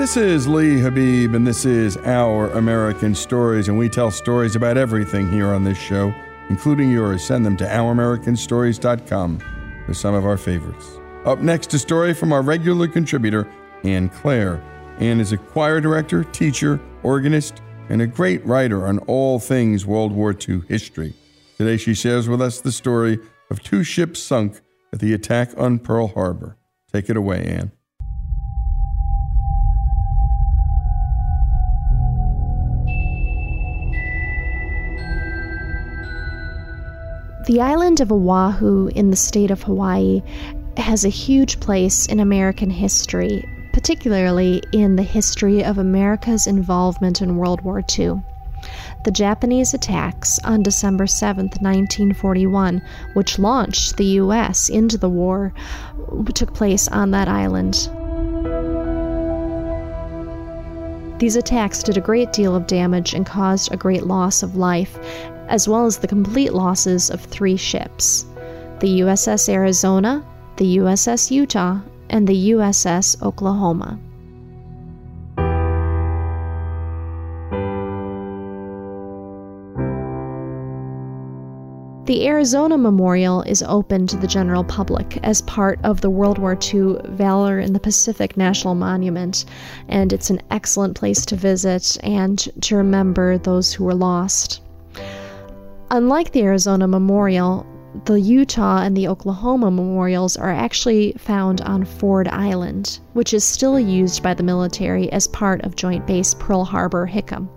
This is Lee Habib, and this is Our American Stories, and we tell stories about everything here on this show, including yours. Send them to OurAmericanStories.com for some of our favorites. Up next, a story from our regular contributor, Anne Clare. Anne is a choir director, teacher, organist, and a great writer on all things World War II history. Today, she shares with us the story of two ships sunk at the attack on Pearl Harbor. Take it away, Anne. The island of Oahu in the state of Hawaii has a huge place in American history, particularly in the history of America's involvement in World War II. The Japanese attacks on December 7, 1941, which launched the U.S. into the war, took place on that island. These attacks did a great deal of damage and caused a great loss of life, as well as the complete losses of three ships the USS Arizona, the USS Utah, and the USS Oklahoma. The Arizona Memorial is open to the general public as part of the World War II Valor in the Pacific National Monument, and it's an excellent place to visit and to remember those who were lost. Unlike the Arizona Memorial, The Utah and the Oklahoma memorials are actually found on Ford Island, which is still used by the military as part of Joint Base Pearl Harbor Hickam.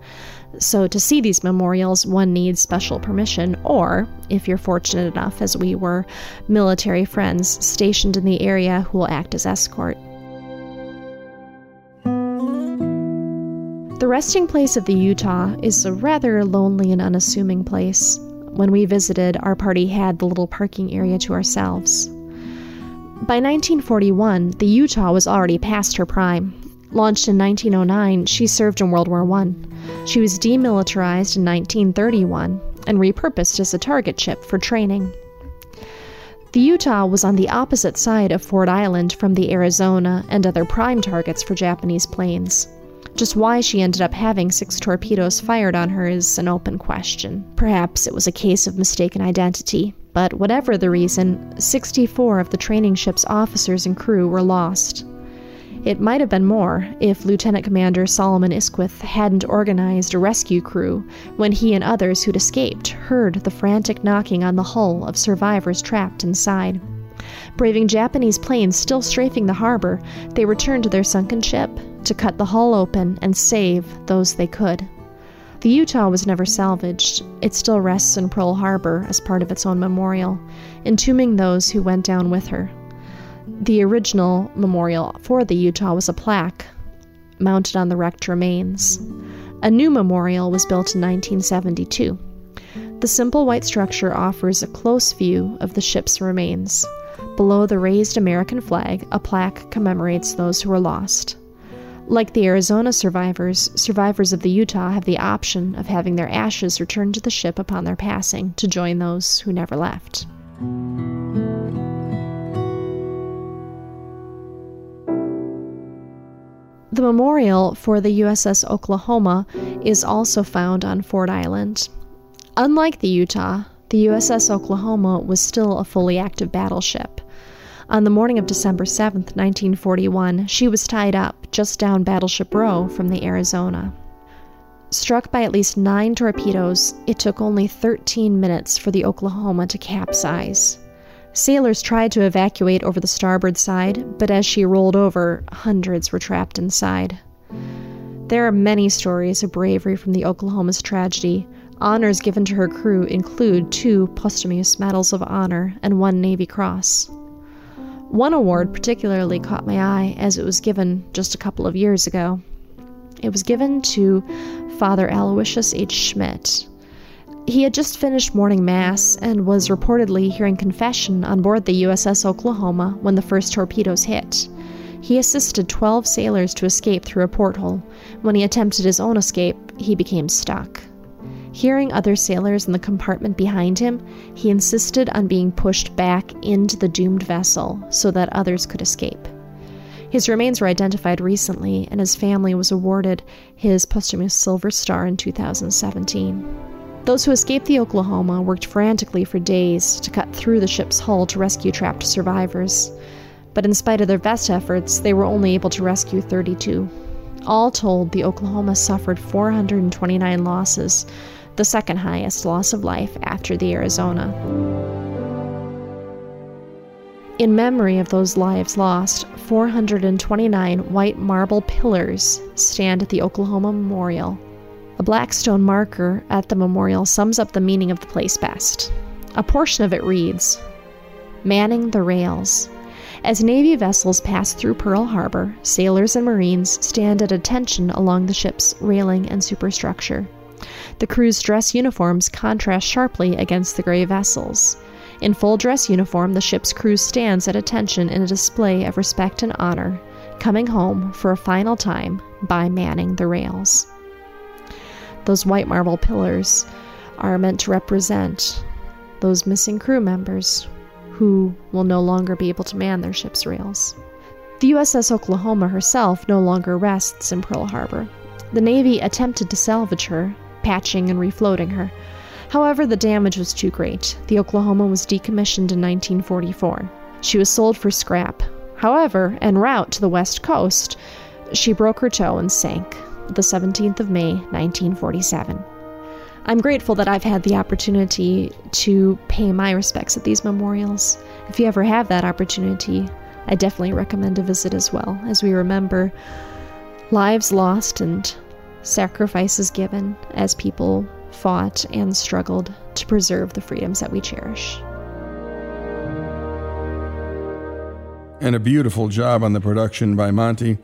So, to see these memorials, one needs special permission, or, if you're fortunate enough, as we were, military friends stationed in the area who will act as escort. The resting place of the Utah is a rather lonely and unassuming place. When we visited, our party had the little parking area to ourselves. By 1941, the Utah was already past her prime. Launched in 1909, she served in World War I. She was demilitarized in 1931 and repurposed as a target ship for training. The Utah was on the opposite side of Ford Island from the Arizona and other prime targets for Japanese planes. Just why she ended up having six torpedoes fired on her is an open question. Perhaps it was a case of mistaken identity, but whatever the reason, 64 of the training ship's officers and crew were lost. It might have been more if Lieutenant Commander Solomon Isquith hadn't organized a rescue crew when he and others who'd escaped heard the frantic knocking on the hull of survivors trapped inside. Braving Japanese planes still strafing the harbor, they returned to their sunken ship to cut the hull open and save those they could. The Utah was never salvaged. It still rests in Pearl Harbor as part of its own memorial, entombing those who went down with her. The original memorial for the Utah was a plaque mounted on the wrecked remains. A new memorial was built in 1972. The simple white structure offers a close view of the ship's remains. Below the raised American flag, a plaque commemorates those who were lost. Like the Arizona survivors, survivors of the Utah have the option of having their ashes returned to the ship upon their passing to join those who never left. The memorial for the USS Oklahoma is also found on Ford Island. Unlike the Utah, the USS Oklahoma was still a fully active battleship. On the morning of December 7, 1941, she was tied up just down Battleship Row from the Arizona. Struck by at least nine torpedoes, it took only 13 minutes for the Oklahoma to capsize. Sailors tried to evacuate over the starboard side, but as she rolled over, hundreds were trapped inside. There are many stories of bravery from the Oklahoma's tragedy. Honors given to her crew include two posthumous Medals of Honor and one Navy Cross. One award particularly caught my eye as it was given just a couple of years ago. It was given to Father Aloysius H. Schmidt. He had just finished morning mass and was reportedly hearing confession on board the USS Oklahoma when the first torpedoes hit. He assisted 12 sailors to escape through a porthole. When he attempted his own escape, he became stuck. Hearing other sailors in the compartment behind him, he insisted on being pushed back into the doomed vessel so that others could escape. His remains were identified recently, and his family was awarded his posthumous Silver Star in 2017. Those who escaped the Oklahoma worked frantically for days to cut through the ship's hull to rescue trapped survivors. But in spite of their best efforts, they were only able to rescue 32. All told, the Oklahoma suffered 429 losses, the second highest loss of life after the Arizona. In memory of those lives lost, 429 white marble pillars stand at the Oklahoma Memorial. A black stone marker at the memorial sums up the meaning of the place best. A portion of it reads Manning the rails. As Navy vessels pass through Pearl Harbor, sailors and Marines stand at attention along the ship's railing and superstructure. The crew's dress uniforms contrast sharply against the gray vessels. In full dress uniform, the ship's crew stands at attention in a display of respect and honor, coming home for a final time by manning the rails. Those white marble pillars are meant to represent those missing crew members who will no longer be able to man their ship's rails. The USS Oklahoma herself no longer rests in Pearl Harbor. The Navy attempted to salvage her, patching and refloating her. However, the damage was too great. The Oklahoma was decommissioned in 1944. She was sold for scrap. However, en route to the west coast, she broke her tow and sank the 17th of May, 1947. I'm grateful that I've had the opportunity to pay my respects at these memorials. If you ever have that opportunity, I definitely recommend a visit as well, as we remember lives lost and sacrifices given as people fought and struggled to preserve the freedoms that we cherish. And a beautiful job on the production by Monty.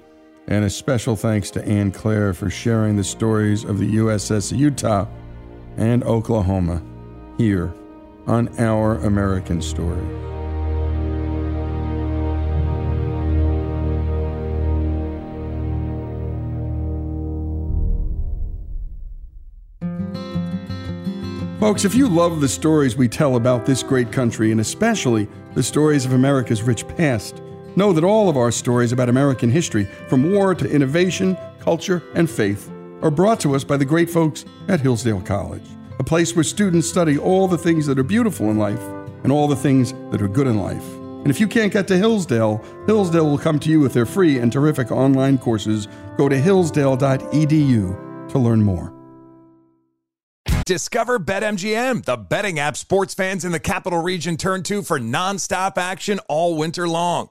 And a special thanks to Anne Clare for sharing the stories of the USS Utah and Oklahoma here on Our American Story. Folks, if you love the stories we tell about this great country, and especially the stories of America's rich past, know that all of our stories about American history, from war to innovation, culture, and faith, are brought to us by the great folks at Hillsdale College, a place where students study all the things that are beautiful in life and all the things that are good in life. And if you can't get to Hillsdale, Hillsdale will come to you with their free and terrific online courses. Go to hillsdale.edu to learn more. Discover BetMGM, the betting app sports fans in the capital region turn to for nonstop action all winter long.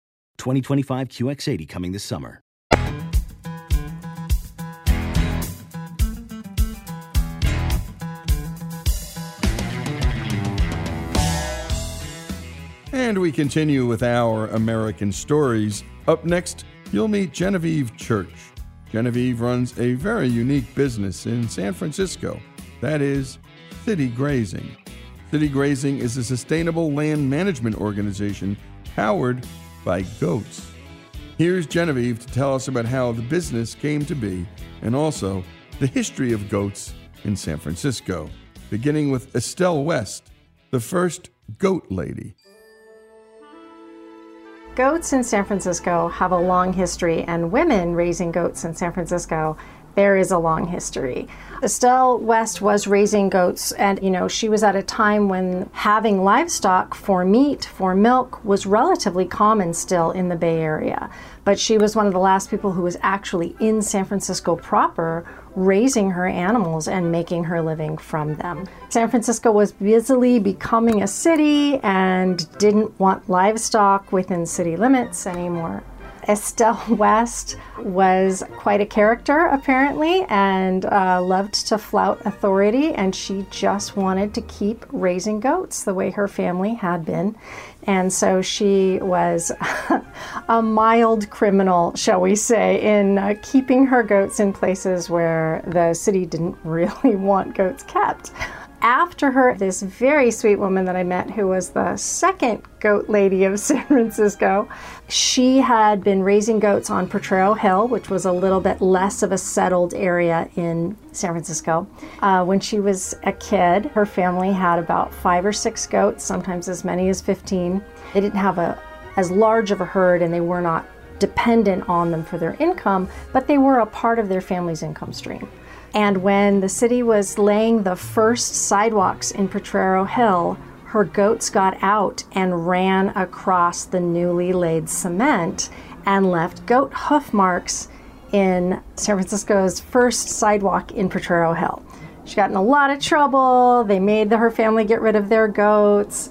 2025 QX80 coming this summer. And we continue with our American stories. Up next, you'll meet Genevieve Church. Genevieve runs a very unique business in San Francisco. That is City Grazing. City Grazing is a sustainable land management organization powered by goats. Here's Genevieve to tell us about how the business came to be and also the history of goats in San Francisco, beginning with Estelle West, the first goat lady. Goats in San Francisco have a long history, and women raising goats in San Francisco, there is a long history. Estelle West was raising goats, and you know, she was at a time when having livestock for meat, for milk, was relatively common still in the Bay Area. But she was one of the last people who was actually in San Francisco proper raising her animals and making her living from them. San Francisco was busily becoming a city and didn't want livestock within city limits anymore. Estelle West was quite a character, apparently, and uh, loved to flout authority, and she just wanted to keep raising goats the way her family had been. And so she was a mild criminal, shall we say, in uh, keeping her goats in places where the city didn't really want goats kept. After her, this very sweet woman that I met, who was the second goat lady of San Francisco, she had been raising goats on Potrero Hill, which was a little bit less of a settled area in San Francisco. Uh, when she was a kid, her family had about five or six goats, sometimes as many as 15. They didn't have a as large of a herd and they were not dependent on them for their income, but they were a part of their family's income stream. And when the city was laying the first sidewalks in Potrero Hill, her goats got out and ran across the newly laid cement and left goat hoof marks in San Francisco's first sidewalk in Potrero Hill. She got in a lot of trouble. They made the, her family get rid of their goats.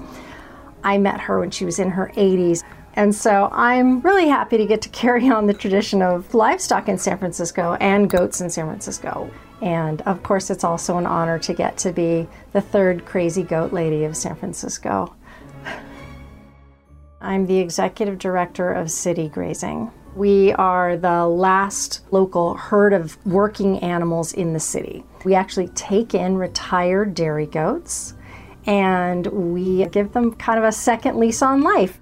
I met her when she was in her 80s. And so I'm really happy to get to carry on the tradition of livestock in San Francisco and goats in San Francisco. And of course, it's also an honor to get to be the third crazy goat lady of San Francisco. I'm the executive director of City Grazing. We are the last local herd of working animals in the city. We actually take in retired dairy goats and we give them kind of a second lease on life.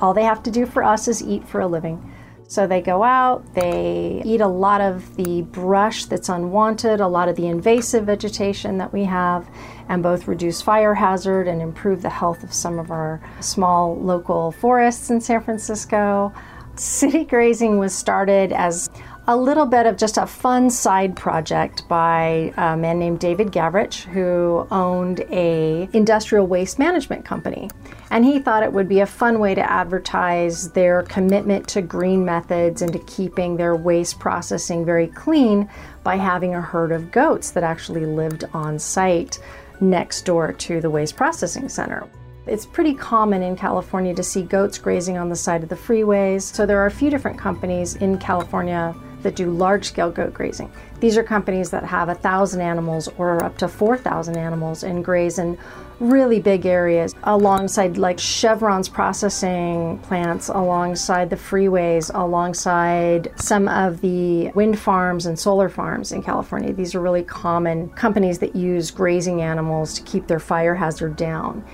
All they have to do for us is eat for a living. So they go out, they eat a lot of the brush that's unwanted, a lot of the invasive vegetation that we have, and both reduce fire hazard and improve the health of some of our small local forests in San Francisco. City grazing was started as a little bit of just a fun side project by a man named David Gavrich, who owned a industrial waste management company. And he thought it would be a fun way to advertise their commitment to green methods and to keeping their waste processing very clean by having a herd of goats that actually lived on site next door to the waste processing center. It's pretty common in California to see goats grazing on the side of the freeways. So there are a few different companies in California that do large scale goat grazing. These are companies that have a thousand animals or up to 4,000 animals and graze in really big areas alongside like Chevron's processing plants, alongside the freeways, alongside some of the wind farms and solar farms in California. These are really common companies that use grazing animals to keep their fire hazard down.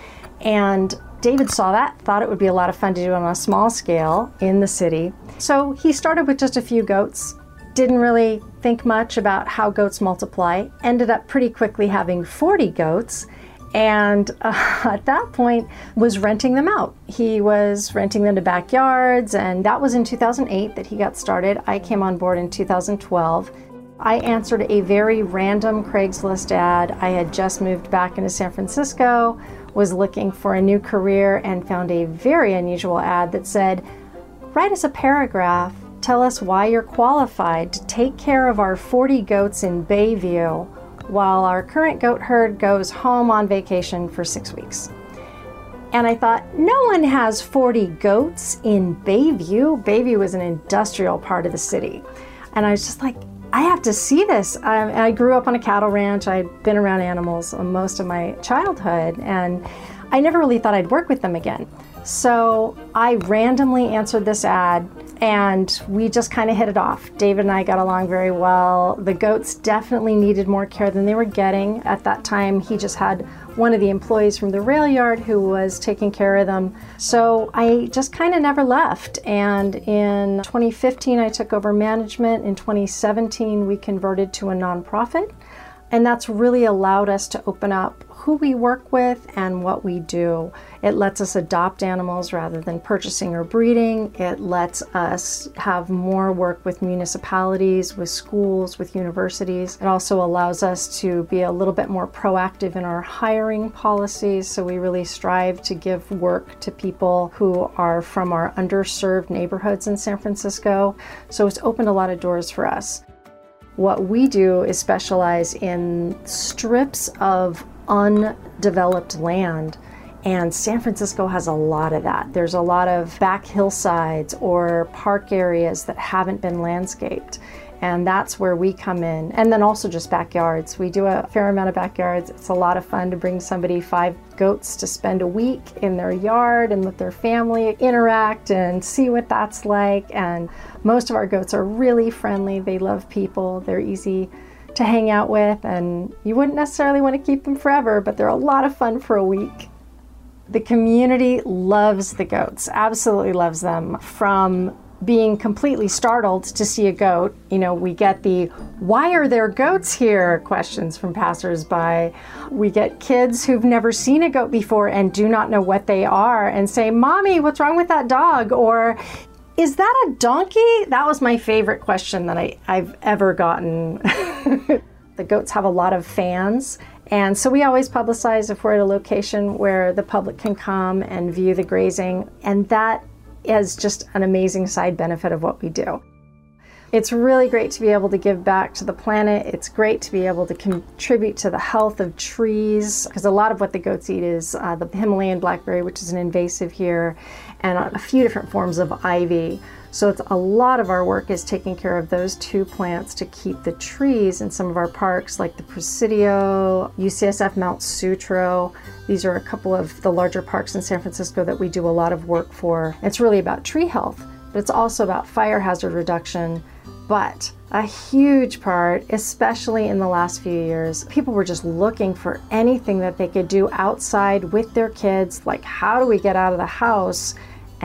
And David saw that, thought it would be a lot of fun to do on a small scale in the city. So he started with just a few goats, didn't really think much about how goats multiply, ended up pretty quickly having 40 goats. And uh, at that point, was renting them out. He was renting them to backyards, and that was in 2008 that he got started. I came on board in 2012. I answered a very random Craigslist ad. I had just moved back into San Francisco, was looking for a new career, and found a very unusual ad that said, Write us a paragraph. Tell us why you're qualified to take care of our 40 goats in Bayview while our current goat herd goes home on vacation for six weeks. And I thought, no one has 40 goats in Bayview. Bayview is an industrial part of the city. And I was just like, I have to see this. I, grew up on a cattle ranch. I'd been around animals most of my childhood, and I never really thought I'd work with them again. So I randomly answered this ad, and we just kind of hit it off. David and I got along very well. The goats definitely needed more care than they were getting. At that time, he just had one of the employees from the rail yard who was taking care of them. So I just kind of never left. And in 2015, I took over management. In 2017, we converted to a nonprofit. And that's really allowed us to open up who we work with and what we do. It lets us adopt animals rather than purchasing or breeding. It lets us have more work with municipalities, with schools, with universities. It also allows us to be a little bit more proactive in our hiring policies. So we really strive to give work to people who are from our underserved neighborhoods in San Francisco. So it's opened a lot of doors for us. What we do is specialize in strips of undeveloped land. And San Francisco has a lot of that. There's a lot of back hillsides or park areas that haven't been landscaped. And that's where we come in. And then also just backyards. We do a fair amount of backyards. It's a lot of fun to bring somebody five goats to spend a week in their yard and let their family interact and see what that's like. And most of our goats are really friendly. They love people, they're easy to hang out with, and you wouldn't necessarily want to keep them forever, but they're a lot of fun for a week. The community loves the goats, absolutely loves them. From being completely startled to see a goat, you know, we get the why are there goats here questions from passersby. We get kids who've never seen a goat before and do not know what they are and say, Mommy, what's wrong with that dog? Or is that a donkey? That was my favorite question that I, I've ever gotten. the goats have a lot of fans, and so we always publicize if we're at a location where the public can come and view the grazing, and that is just an amazing side benefit of what we do. It's really great to be able to give back to the planet. It's great to be able to contribute to the health of trees because a lot of what the goats eat is uh, the Himalayan blackberry, which is an invasive here, and a few different forms of ivy. So it's a lot of our work is taking care of those two plants to keep the trees in some of our parks like the Presidio, UCSF Mount Sutro. These are a couple of the larger parks in San Francisco that we do a lot of work for. It's really about tree health, but it's also about fire hazard reduction. But a huge part, especially in the last few years, people were just looking for anything that they could do outside with their kids. Like, how do we get out of the house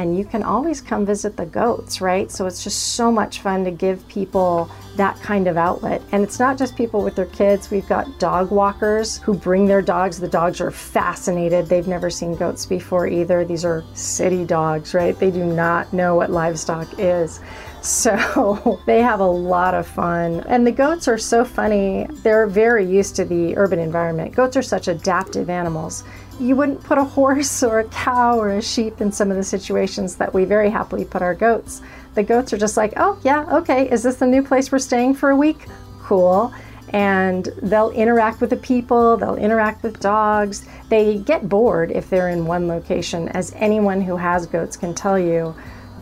and you can always come visit the goats, right? So it's just so much fun to give people that kind of outlet. And it's not just people with their kids, we've got dog walkers who bring their dogs. The dogs are fascinated. They've never seen goats before either. These are city dogs, right? They do not know what livestock is. So they have a lot of fun. And the goats are so funny. They're very used to the urban environment. Goats are such adaptive animals you wouldn't put a horse or a cow or a sheep in some of the situations that we very happily put our goats. The goats are just like, oh, yeah, okay, is this the new place we're staying for a week? Cool. And they'll interact with the people, they'll interact with dogs. They get bored if they're in one location, as anyone who has goats can tell you.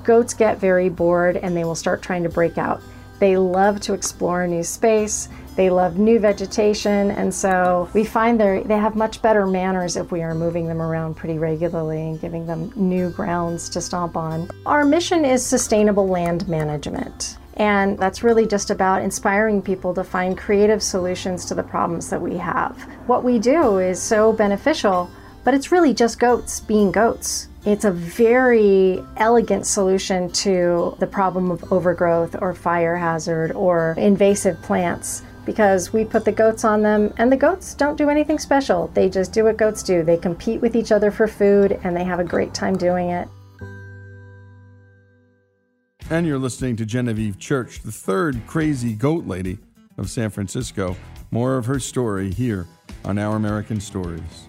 Goats get very bored and they will start trying to break out. They love to explore a new space. They love new vegetation, and so we find they they have much better manners if we are moving them around pretty regularly and giving them new grounds to stomp on. Our mission is sustainable land management. And that's really just about inspiring people to find creative solutions to the problems that we have. What we do is so beneficial, but it's really just goats being goats. It's a very elegant solution to the problem of overgrowth or fire hazard or invasive plants because we put the goats on them and the goats don't do anything special. They just do what goats do. They compete with each other for food and they have a great time doing it. And you're listening to Genevieve Church, the third crazy goat lady of San Francisco. More of her story here on Our American Stories.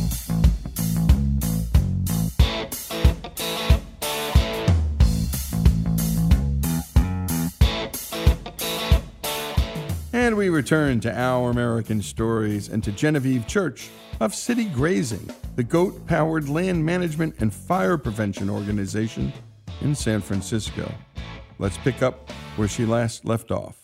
And we return to Our American Stories and to Genevieve Church of City Grazing, the goat powered land management and fire prevention organization in San Francisco. Let's pick up where she last left off.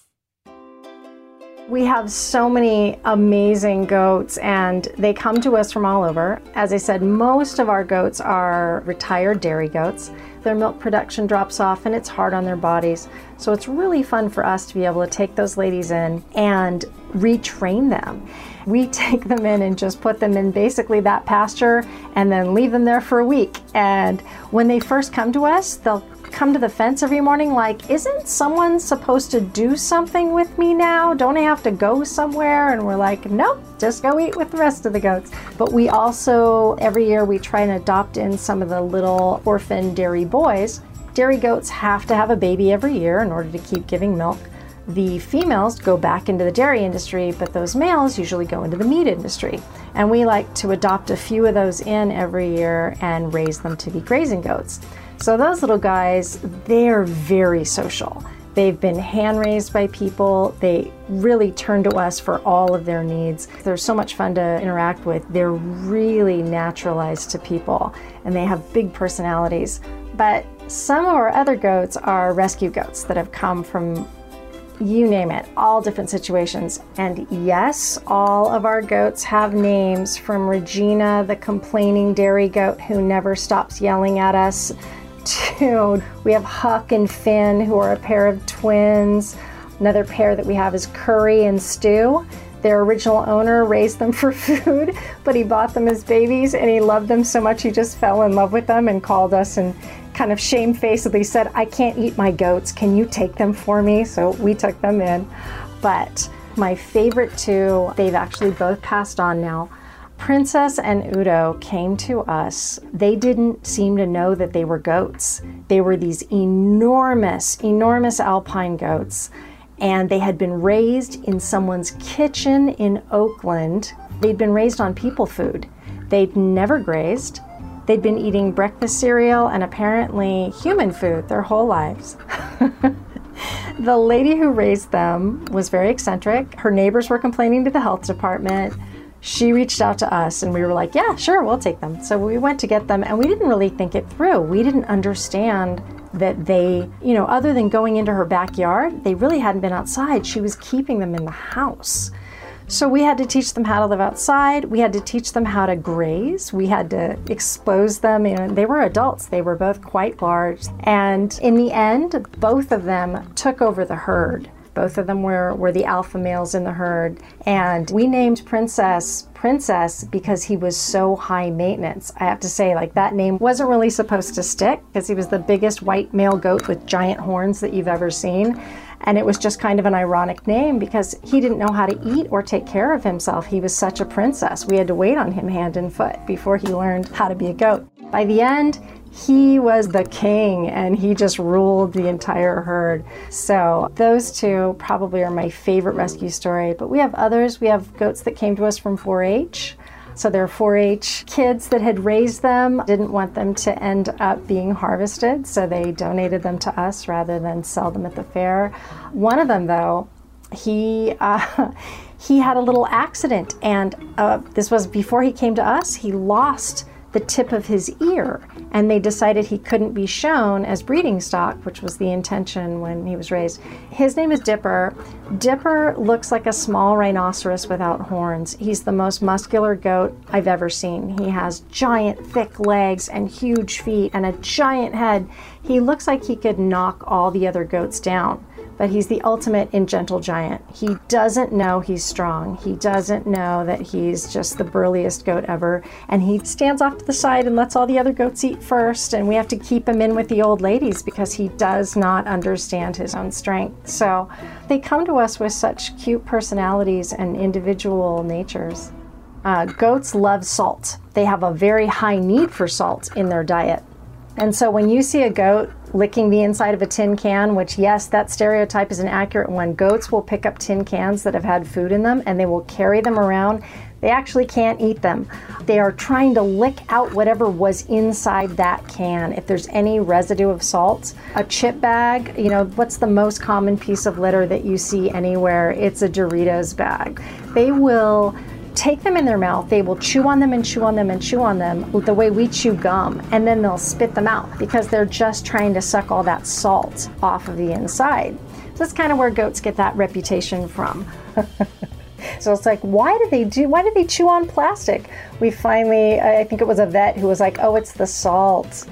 We have so many amazing goats, and they come to us from all over. As I said, most of our goats are retired dairy goats. Their milk production drops off, and it's hard on their bodies. So it's really fun for us to be able to take those ladies in and retrain them. We take them in and just put them in basically that pasture and then leave them there for a week. And when they first come to us, they'll come to the fence every morning like, isn't someone supposed to do something with me now? Don't I have to go somewhere? And we're like, nope, just go eat with the rest of the goats. But we also, every year, we try and adopt in some of the little orphan dairy boys. Dairy goats have to have a baby every year in order to keep giving milk. The females go back into the dairy industry, but those males usually go into the meat industry. And we like to adopt a few of those in every year and raise them to be grazing goats. So those little guys, they're very social. They've been hand raised by people. They really turn to us for all of their needs. They're so much fun to interact with. They're really naturalized to people and they have big personalities. But Some of our other goats are rescue goats that have come from you name it, all different situations. And yes, all of our goats have names from Regina, the complaining dairy goat who never stops yelling at us, to we have Huck and Finn, who are a pair of twins. Another pair that we have is Curry and Stew. Their original owner raised them for food, but he bought them as babies and he loved them so much he just fell in love with them and called us and kind of shamefacedly said, I can't eat my goats. Can you take them for me? So we took them in. But my favorite two, they've actually both passed on now. Princess and Udo came to us. They didn't seem to know that they were goats. They were these enormous, enormous alpine goats, and they had been raised in someone's kitchen in Oakland. They'd been raised on people food. They'd never grazed. They'd been eating breakfast cereal and apparently human food their whole lives. the lady who raised them was very eccentric. Her neighbors were complaining to the health department. She reached out to us and we were like, yeah, sure, we'll take them. So we went to get them and we didn't really think it through. We didn't understand that they, you know, other than going into her backyard, they really hadn't been outside. She was keeping them in the house. So we had to teach them how to live outside. We had to teach them how to graze. We had to expose them. You know, they were adults. They were both quite large. And in the end, both of them took over the herd. Both of them were, were the alpha males in the herd. And we named Princess Princess because he was so high maintenance. I have to say, like, that name wasn't really supposed to stick because he was the biggest white male goat with giant horns that you've ever seen. And it was just kind of an ironic name because he didn't know how to eat or take care of himself. He was such a princess. We had to wait on him hand and foot before he learned how to be a goat. By the end, he was the king and he just ruled the entire herd. So, those two probably are my favorite rescue story. But we have others. We have goats that came to us from 4 H. So they're 4 H kids that had raised them, didn't want them to end up being harvested, so they donated them to us rather than sell them at the fair. One of them, though, he uh, he had a little accident, and uh, this was before he came to us. He lost the tip of his ear, and they decided he couldn't be shown as breeding stock, which was the intention when he was raised. His name is Dipper. Dipper looks like a small rhinoceros without horns. He's the most muscular goat I've ever seen. He has giant, thick legs and huge feet and a giant head. He looks like he could knock all the other goats down but he's the ultimate in gentle giant. He doesn't know he's strong. He doesn't know that he's just the burliest goat ever. And he stands off to the side and lets all the other goats eat first. And we have to keep him in with the old ladies because he does not understand his own strength. So they come to us with such cute personalities and individual natures. Uh, goats love salt. They have a very high need for salt in their diet. And so when you see a goat licking the inside of a tin can, which, yes, that stereotype is an accurate one. Goats will pick up tin cans that have had food in them and they will carry them around. They actually can't eat them. They are trying to lick out whatever was inside that can. If there's any residue of salt, a chip bag, you know, what's the most common piece of litter that you see anywhere? It's a Doritos bag. They will take them in their mouth, they will chew on them and chew on them and chew on them the way we chew gum, and then they'll spit them out because they're just trying to suck all that salt off of the inside. So that's kind of where goats get that reputation from. so it's like, why do they do? Why do they chew on plastic? We finally, I think it was a vet who was like, oh, it's the salt.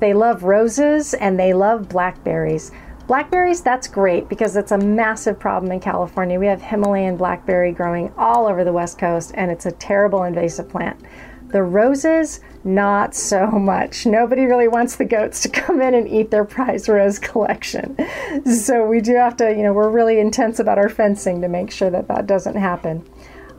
They love roses and they love blackberries. Blackberries, that's great because it's a massive problem in California. We have Himalayan blackberry growing all over the West Coast, and it's a terrible invasive plant. The roses, not so much. Nobody really wants the goats to come in and eat their prize rose collection. So we do have to, you know, we're really intense about our fencing to make sure that that doesn't happen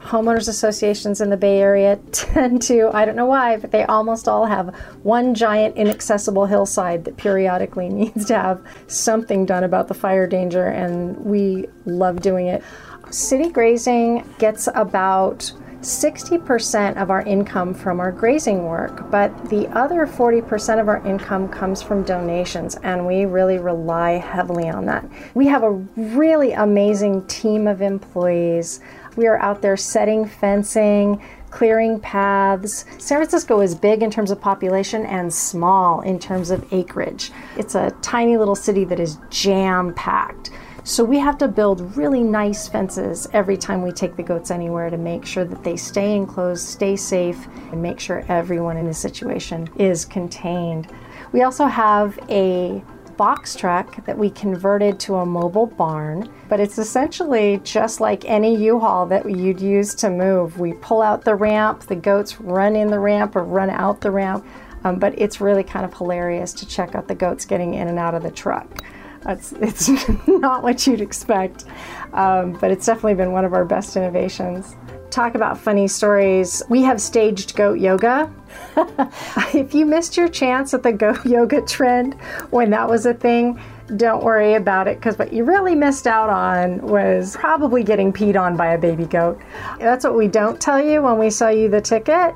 homeowners associations in the Bay Area tend to, I don't know why, but they almost all have one giant inaccessible hillside that periodically needs to have something done about the fire danger, and we love doing it. City grazing gets about 60% of our income from our grazing work, but the other 40% of our income comes from donations, and we really rely heavily on that. We have a really amazing team of employees we are out there setting fencing, clearing paths. San Francisco is big in terms of population and small in terms of acreage. It's a tiny little city that is jam packed. So we have to build really nice fences every time we take the goats anywhere to make sure that they stay enclosed, stay safe, and make sure everyone in the situation is contained. We also have a box truck that we converted to a mobile barn, but it's essentially just like any U-Haul that you'd use to move. We pull out the ramp, the goats run in the ramp or run out the ramp, um, but it's really kind of hilarious to check out the goats getting in and out of the truck. It's, it's not what you'd expect, um, but it's definitely been one of our best innovations. Talk about funny stories. We have staged goat yoga. if you missed your chance at the goat yoga trend when that was a thing, don't worry about it because what you really missed out on was probably getting peed on by a baby goat. That's what we don't tell you when we sell you the ticket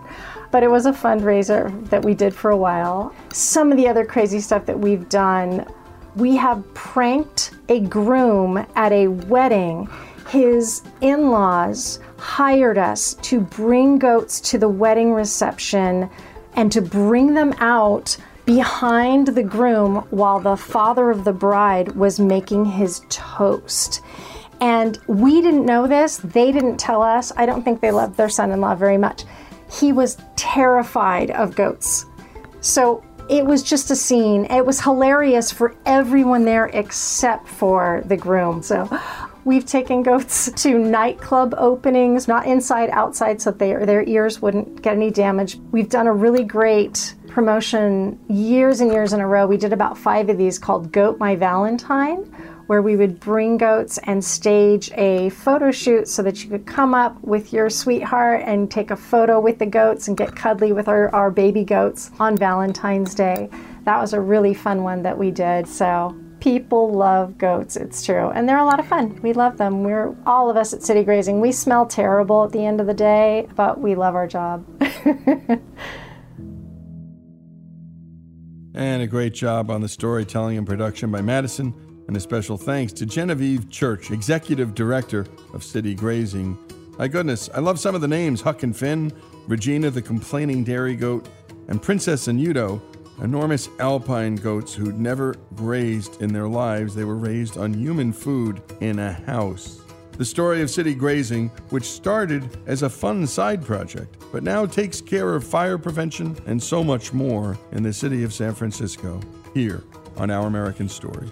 but it was a fundraiser that we did for a while. Some of the other crazy stuff that we've done we have pranked a groom at a wedding. His in laws hired us to bring goats to the wedding reception and to bring them out behind the groom while the father of the bride was making his toast. And we didn't know this, they didn't tell us. I don't think they loved their son in law very much. He was terrified of goats. So it was just a scene. It was hilarious for everyone there except for the groom. So we've taken goats to nightclub openings, not inside, outside, so they, their ears wouldn't get any damage. We've done a really great promotion years and years in a row. We did about five of these called Goat My Valentine where we would bring goats and stage a photo shoot so that you could come up with your sweetheart and take a photo with the goats and get cuddly with our, our baby goats on Valentine's Day. That was a really fun one that we did. So people love goats it's true and they're a lot of fun. We love them. We're all of us at city grazing we smell terrible at the end of the day but we love our job. And a great job on the storytelling and production by madison and a special thanks to Genevieve Church, Executive Director of City Grazing. My goodness, I love some of the names Huck and Finn, Regina the Complaining Dairy Goat, and Princess and Udo, enormous alpine goats who'd never grazed in their lives. They were raised on human food in a house. The story of city grazing, which started as a fun side project, but now takes care of fire prevention and so much more in the city of San Francisco, here on Our American Stories.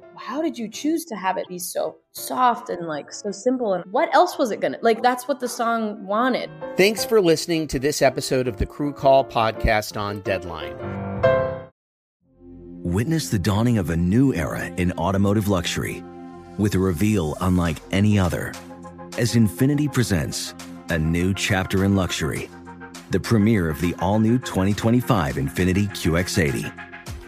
how did you choose to have it be so soft and like so simple? And what else was it gonna like? That's what the song wanted. Thanks for listening to this episode of the Crew Call podcast on Deadline. Witness the dawning of a new era in automotive luxury with a reveal unlike any other as Infiniti presents a new chapter in luxury, the premiere of the all new 2025 Infiniti QX80.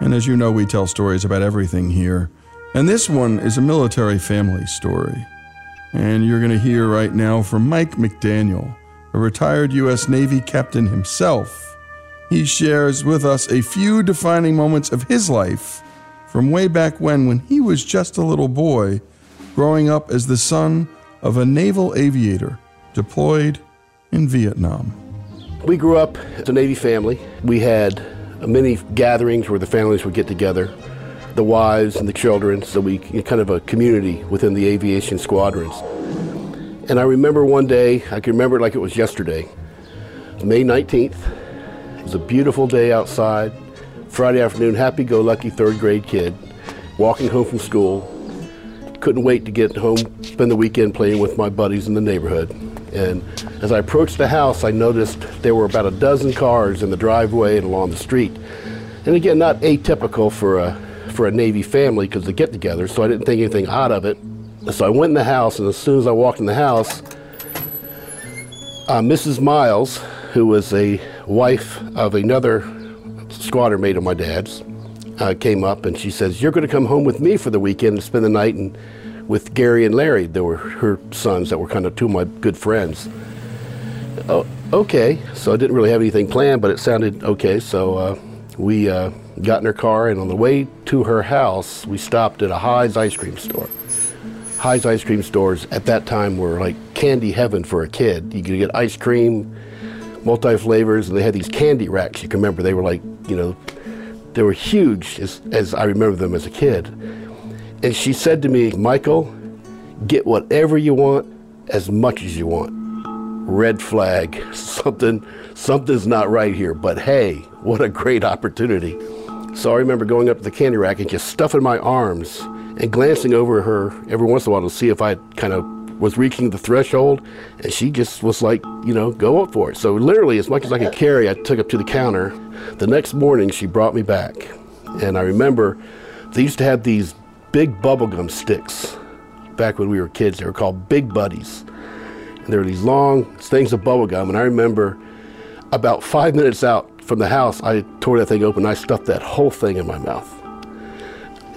And as you know, we tell stories about everything here. And this one is a military family story. And you're going to hear right now from Mike McDaniel, a retired U.S. Navy captain himself. He shares with us a few defining moments of his life from way back when, when he was just a little boy, growing up as the son of a naval aviator deployed in Vietnam. We grew up as a Navy family. We had many gatherings where the families would get together, the wives and the children, so we kind of a community within the aviation squadrons. And I remember one day, I can remember it like it was yesterday, May 19th. It was a beautiful day outside, Friday afternoon, happy go lucky third grade kid, walking home from school. Couldn't wait to get home, spend the weekend playing with my buddies in the neighborhood. And as I approached the house, I noticed there were about a dozen cars in the driveway and along the street. And again, not atypical for a, for a Navy family because they get together, so I didn't think anything odd of it. So I went in the house, and as soon as I walked in the house, uh, Mrs. Miles, who was a wife of another squatter mate of my dad's, uh, came up and she says, You're going to come home with me for the weekend and spend the night and with Gary and Larry. They were her sons that were kind of two of my good friends. Oh, okay. So I didn't really have anything planned, but it sounded okay. So uh, we uh, got in her car, and on the way to her house, we stopped at a High's ice cream store. High's ice cream stores at that time were like candy heaven for a kid. You could get ice cream, multi flavors, and they had these candy racks. You can remember they were like, you know, they were huge as, as I remember them as a kid. And she said to me, Michael, get whatever you want as much as you want. Red flag, something, something's not right here, but hey, what a great opportunity. So I remember going up to the candy rack and just stuffing my arms and glancing over her every once in a while to see if I kind of was reaching the threshold. And she just was like, you know, go up for it. So literally, as much as I could carry, I took up to the counter. The next morning, she brought me back. And I remember they used to have these big bubblegum sticks back when we were kids. They were called Big Buddies. And there were these long things of bubblegum. And I remember about five minutes out from the house, I tore that thing open. I stuffed that whole thing in my mouth.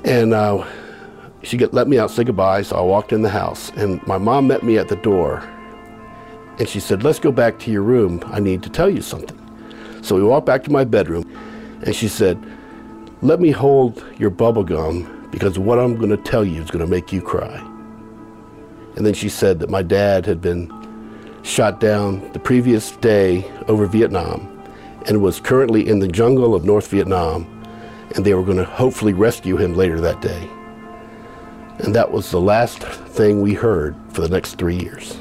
And uh, she get, let me out, say goodbye. So I walked in the house. And my mom met me at the door. And she said, Let's go back to your room. I need to tell you something. So we walked back to my bedroom. And she said, Let me hold your bubblegum because what I'm going to tell you is going to make you cry. And then she said that my dad had been shot down the previous day over Vietnam and was currently in the jungle of North Vietnam, and they were going to hopefully rescue him later that day. And that was the last thing we heard for the next three years.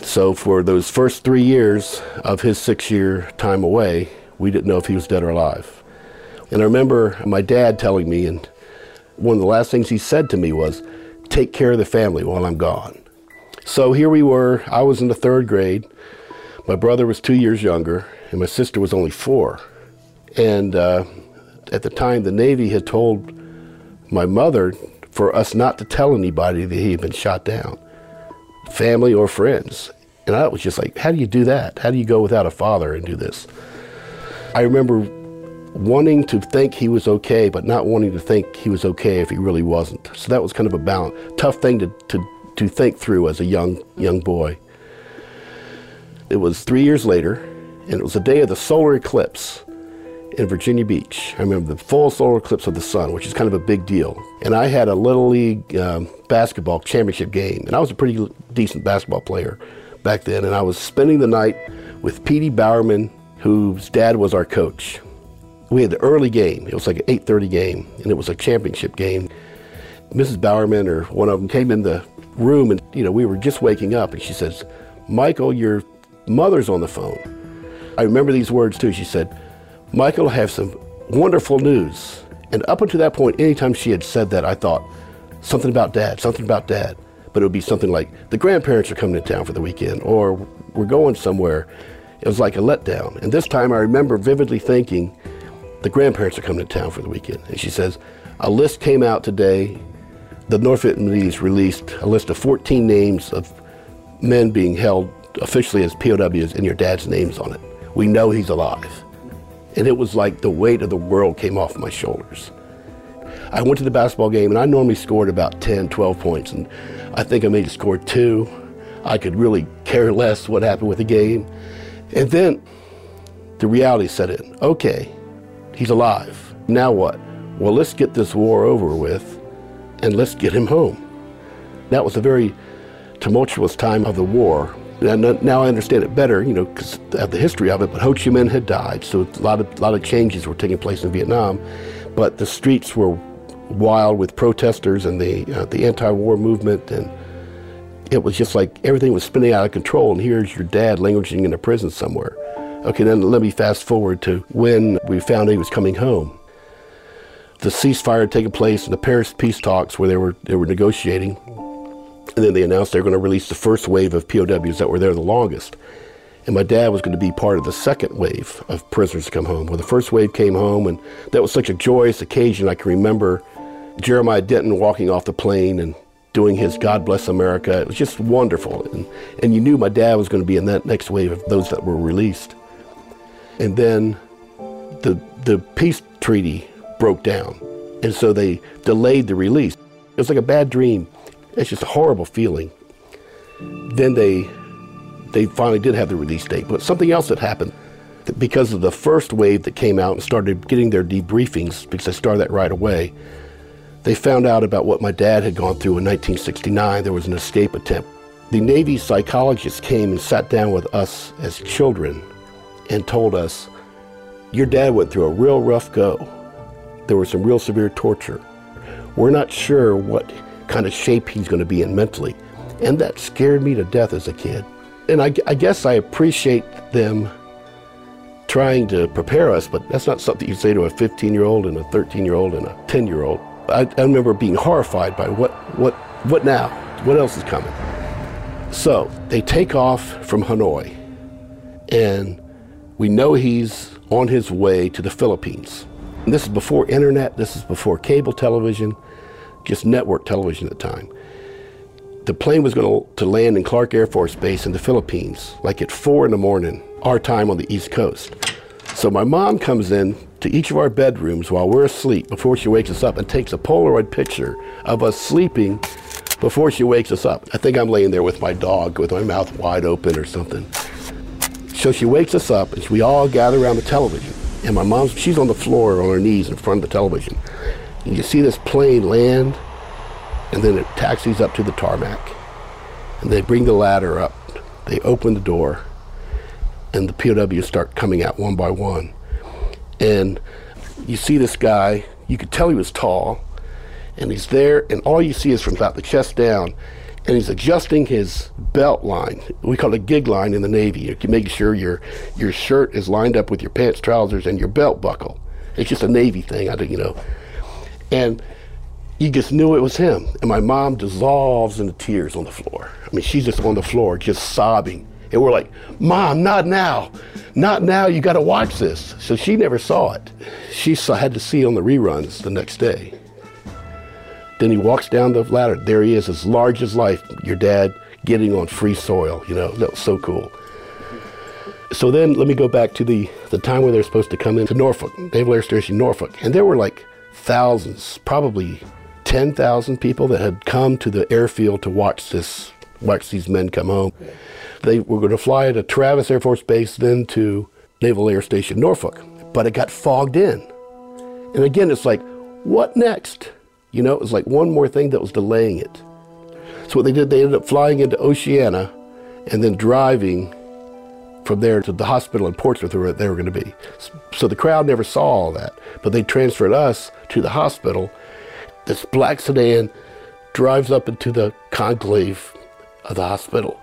So, for those first three years of his six year time away, we didn't know if he was dead or alive. And I remember my dad telling me, and one of the last things he said to me was, Take care of the family while I'm gone. So here we were. I was in the third grade. My brother was two years younger, and my sister was only four. And uh, at the time, the Navy had told my mother for us not to tell anybody that he had been shot down, family or friends. And I was just like, how do you do that? How do you go without a father and do this? I remember wanting to think he was okay, but not wanting to think he was okay if he really wasn't. So that was kind of a balance, tough thing to, to, to think through as a young, young boy. It was three years later, and it was the day of the solar eclipse in Virginia Beach. I remember the full solar eclipse of the sun, which is kind of a big deal. And I had a little league um, basketball championship game, and I was a pretty decent basketball player back then. And I was spending the night with Petey Bowerman, whose dad was our coach. We had the early game. It was like an 8:30 game, and it was a championship game. Mrs. Bowerman or one of them came in the room, and you know we were just waking up, and she says, "Michael, your mother's on the phone." I remember these words too. She said, Michael will have some wonderful news. And up until that point, anytime she had said that, I thought something about dad, something about dad. But it would be something like, the grandparents are coming to town for the weekend, or we're going somewhere. It was like a letdown. And this time I remember vividly thinking, the grandparents are coming to town for the weekend. And she says, a list came out today. The North Vietnamese released a list of 14 names of men being held officially as POWs, and your dad's name's on it. We know he's alive. And it was like the weight of the world came off my shoulders. I went to the basketball game and I normally scored about 10, 12 points. And I think I made maybe scored two. I could really care less what happened with the game. And then the reality set in. Okay, he's alive. Now what? Well, let's get this war over with and let's get him home. That was a very tumultuous time of the war And now I understand it better, you know, because of the history of it. But Ho Chi Minh had died, so a lot of a lot of changes were taking place in Vietnam. But the streets were wild with protesters and the uh, the anti-war movement, and it was just like everything was spinning out of control. And here's your dad languishing in a prison somewhere. Okay, then let me fast forward to when we found he was coming home. The ceasefire had taken place in the Paris peace talks where they were they were negotiating and then they announced they were going to release the first wave of POWs that were there the longest. And my dad was going to be part of the second wave of prisoners to come home. Well, the first wave came home, and that was such a joyous occasion. I can remember Jeremiah Denton walking off the plane and doing his God Bless America. It was just wonderful. And, and you knew my dad was going to be in that next wave of those that were released. And then the, the peace treaty broke down. And so they delayed the release. It was like a bad dream. It's just a horrible feeling. Then they they finally did have the release date, but something else had happened because of the first wave that came out and started getting their debriefings because they started that right away. They found out about what my dad had gone through in 1969. There was an escape attempt. The Navy psychologists came and sat down with us as children and told us, Your dad went through a real rough go. There was some real severe torture. We're not sure what kind of shape he's going to be in mentally. And that scared me to death as a kid. And I, I guess I appreciate them trying to prepare us, but that's not something you say to a 15 year old and a 13 year old and a 10 year old. I, I remember being horrified by what, what, what now? What else is coming? So they take off from Hanoi, and we know he's on his way to the Philippines. And this is before internet, this is before cable television just network television at the time. The plane was going to land in Clark Air Force Base in the Philippines, like at four in the morning, our time on the East Coast. So my mom comes in to each of our bedrooms while we're asleep before she wakes us up and takes a Polaroid picture of us sleeping before she wakes us up. I think I'm laying there with my dog with my mouth wide open or something. So she wakes us up and we all gather around the television. And my mom's, she's on the floor on her knees in front of the television. And you see this plane land, and then it taxis up to the tarmac. And they bring the ladder up. They open the door, and the POWs start coming out one by one. And you see this guy, you could tell he was tall, and he's there, and all you see is from about the chest down, and he's adjusting his belt line. We call it a gig line in the Navy. You can make sure your your shirt is lined up with your pants, trousers, and your belt buckle. It's just a Navy thing, I don't, you know. And you just knew it was him. And my mom dissolves into tears on the floor. I mean, she's just on the floor, just sobbing. And we're like, Mom, not now. Not now. You got to watch this. So she never saw it. She saw, had to see it on the reruns the next day. Then he walks down the ladder. There he is, as large as life. Your dad getting on free soil. You know, that was so cool. So then let me go back to the, the time where they're supposed to come into Norfolk, Naval Air Station Norfolk. And there were like thousands, probably 10,000 people that had come to the airfield to watch this, watch these men come home. They were going to fly to Travis Air Force Base, then to Naval Air Station Norfolk, but it got fogged in. And again, it's like, what next? You know, it was like one more thing that was delaying it. So what they did, they ended up flying into Oceana and then driving from there to the hospital in Portsmouth where they were going to be. So the crowd never saw all that, but they transferred us to the hospital. This black sedan drives up into the conclave of the hospital,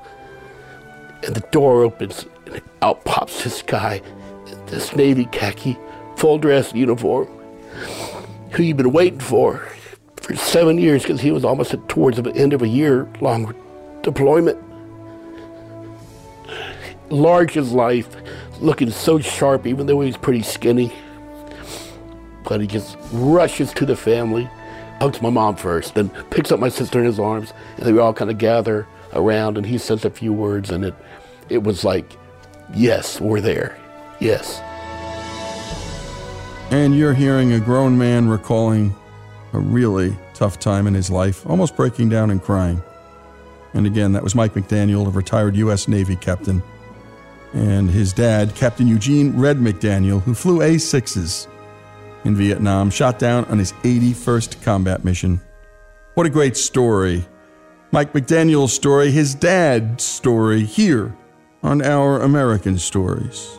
and the door opens, and out pops this guy, in this navy khaki, full dress uniform, who you've been waiting for for seven years because he was almost towards the end of a year long deployment large as life, looking so sharp, even though he's pretty skinny. But he just rushes to the family, hugs my mom first, then picks up my sister in his arms, and they all kind of gather around, and he says a few words, and it, it was like, yes, we're there. Yes. And you're hearing a grown man recalling a really tough time in his life, almost breaking down and crying. And again, that was Mike McDaniel, a retired U.S. Navy captain and his dad, Captain Eugene Red McDaniel, who flew A 6s in Vietnam, shot down on his 81st combat mission. What a great story. Mike McDaniel's story, his dad's story, here on Our American Stories.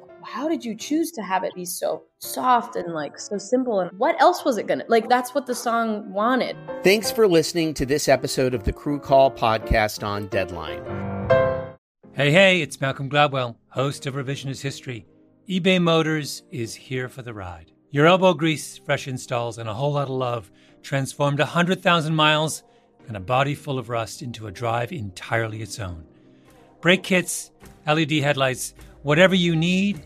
how did you choose to have it be so soft and like so simple? And what else was it gonna like? That's what the song wanted. Thanks for listening to this episode of the Crew Call podcast on Deadline. Hey, hey, it's Malcolm Gladwell, host of Revisionist History. eBay Motors is here for the ride. Your elbow grease, fresh installs, and a whole lot of love transformed 100,000 miles and a body full of rust into a drive entirely its own. Brake kits, LED headlights, whatever you need,